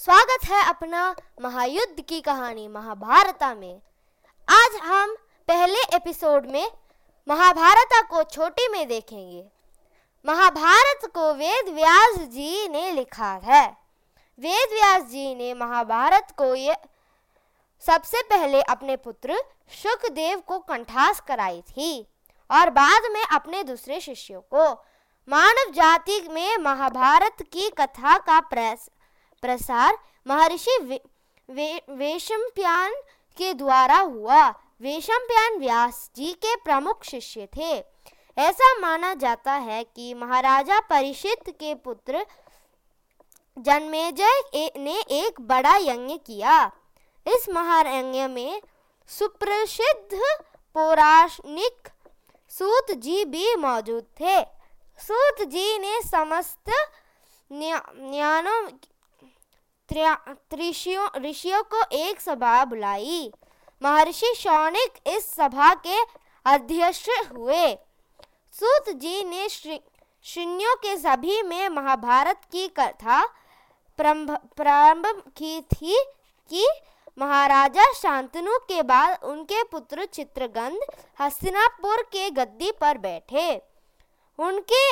स्वागत है अपना महायुद्ध की कहानी महाभारता में। आज हम पहले एपिसोड में महाभारता को छोटी में देखेंगे। महाभारत को वेद व्यास जी ने लिखा है। वेद व्यास जी ने महाभारत को ये सबसे पहले अपने पुत्र सुखदेव को कंठास कराई थी और बाद में अपने दूसरे शिष्यों को मानव जाति में महाभारत की कथा का प्रस प्रसार महर्षि वे, वे, वेशम्प्यान के द्वारा हुआ। वेशम्प्यान व्यास जी के प्रमुख शिष्य थे। ऐसा माना जाता है कि महाराजा परिषित के पुत्र जन्मेजय ने एक बड़ा यज्ञ किया। इस महायज्ञ में सुप्रसिद्ध पौराणिक सूत जी भी मौजूद थे। सूत जी ने समस्त न्यानों ऋषियों को एक सभा बुलाई। महर्षि शौनिक इस सभा के अध्यक्ष हुए। सूत जी ने श्रीनियों के सभी में महाभारत की कथा प्रारंभ की थी कि महाराजा शांतनु के बाद उनके पुत्र चित्रगंध हस्तिनापुर के गद्दी पर बैठे। उनके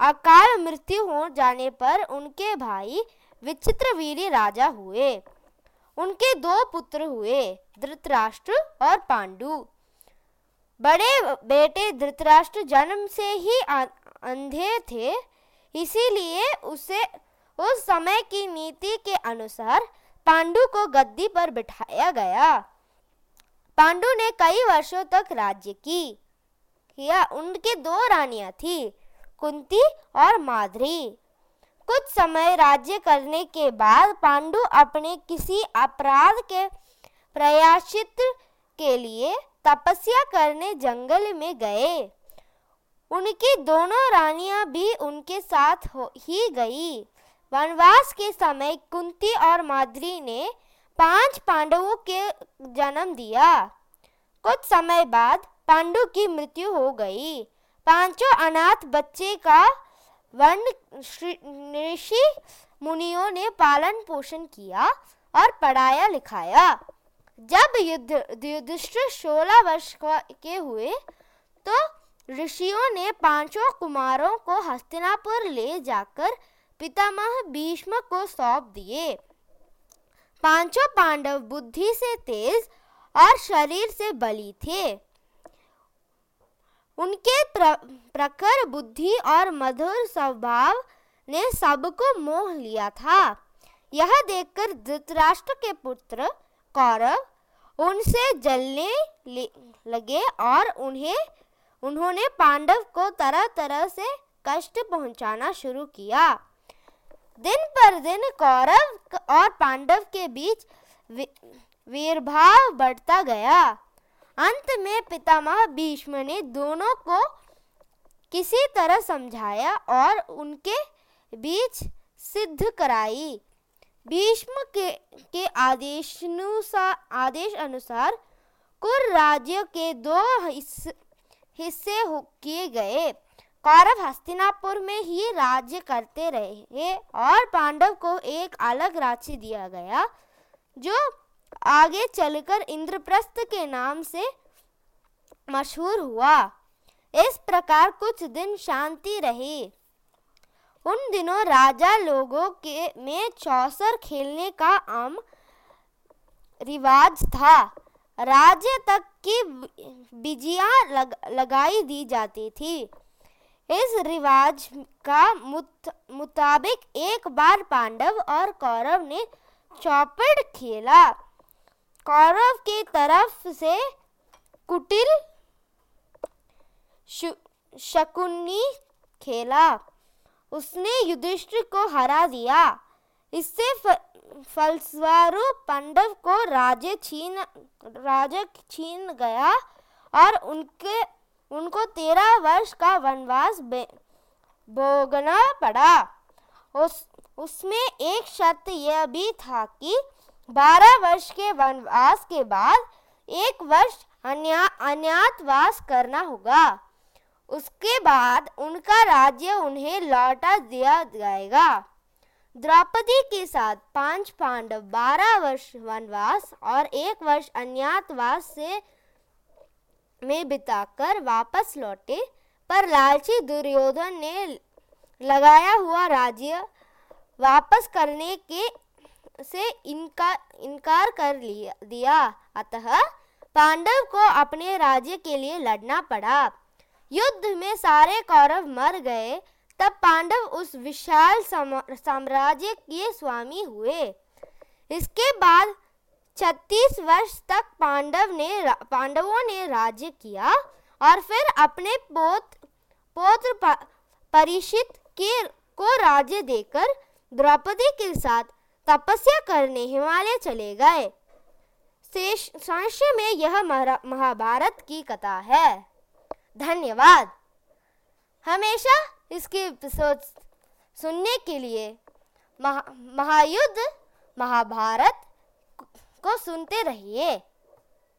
अकाल मृत्यु हो जाने पर उनके भाई विचित्र वीर राजा हुए। उनके दो पुत्र हुए, धृतराष्ट्र और पांडु। बड़े बेटे धृतराष्ट्र जन्म से ही अंधे थे, इसीलिए उसे उस समय की नीति के अनुसार पांडु को गद्दी पर बिठाया गया। पांडु ने कई वर्षों तक राज्य की। किया उनके दो रानियाँ थी, कुंती और माधुरी। कुछ समय राज्य करने के बाद पांडु अपने किसी अपराध के प्रयासित के लिए तपस्या करने जंगल में गए। उनकी दोनों रानियाँ भी उनके साथ हो ही गई। वनवास के समय कुंती और माद्री ने पाँच पांडवों के जन्म दिया। कुछ समय बाद पांडु की मृत्यु हो गई। पाँचों अनाथ बच्चे का वन ऋषि मुनियों ने पालन पोषण किया और पढ़ाया लिखाया। जब युद्ध, युधिष्ठिर सोलह वर्ष के हुए तो ऋषियों ने पाँचों कुमारों को हस्तिनापुर ले जाकर पितामह भीष्म को सौंप दिए। पाँचों पांडव बुद्धि से तेज और शरीर से बली थे। उनके प्र, प्रखर बुद्धि और मधुर स्वभाव ने सबको मोह लिया था। यह देखकर धृतराष्ट्र के पुत्र कौरव उनसे जलने लगे और उन्हें उन्होंने पांडव को तरह तरह से कष्ट पहुंचाना शुरू किया। दिन पर दिन कौरव और पांडव के बीच वीरभाव बढ़ता गया। अंत में पितामह भीष्म ने दोनों को किसी तरह समझाया और उनके बीच सिद्ध कराई। भीष्म के के आदेश आदेश अनुसार कुल राज्य के दो हिस, हिस्से किए गए। कौरव हस्तिनापुर में ही राज्य करते रहे और पांडव को एक अलग राज्य दिया गया जो आगे चलकर इंद्रप्रस्थ के नाम से मशहूर हुआ। इस प्रकार कुछ दिन शांति रही। उन दिनों राजा लोगों के में चौसर खेलने का आम रिवाज था। राज्य तक की बिजिया लग, लगाई दी जाती थी। इस रिवाज का मुत, मुताबिक एक बार पांडव और कौरव ने चौपड़ खेला। कौरव की तरफ़ से कुटिल शकुनी खेला। उसने युधिष्ठिर को हरा दिया। इससे फलस्वरूप पांडव को राज्य छीन राज्य छीन गया और उनके, उनको तेरह वर्ष का वनवास भोगना पड़ा। उस, उसमें एक शर्त यह भी था कि बारह वर्ष के वनवास के बाद एक वर्ष अज्ञातवास करना होगा। उसके बाद उनका राज्य उन्हें लौटा दिया जाएगा। द्रौपदी के साथ पाँच पांडव, बारह वर्ष वनवास और एक वर्ष अज्ञातवास से, में बिताकर वापस लौटे। पर लालची दुर्योधन ने लगाया हुआ राज्य वापस करने के से इनका, इनकार कर लिया, दिया। अतः पांडव को अपने राज्य के लिए लड़ना पड़ा। युद्ध में सारे कौरव मर गए, तब पांडव उस विशाल साम्राज्य के स्वामी हुए। इसके बाद छत्तीस वर्ष तक पांडव ने पांडवों ने राज्य किया और फिर अपने पोत पौत्र परिषित के, को राज्य देकर द्रौपदी के साथ तपस्या करने हिमालय चले गए। संशय में यह महाभारत की कथा है। धन्यवाद। हमेशा इसके एपिसोड सुनने के लिए महा, महायुद्ध महाभारत को सुनते रहिए।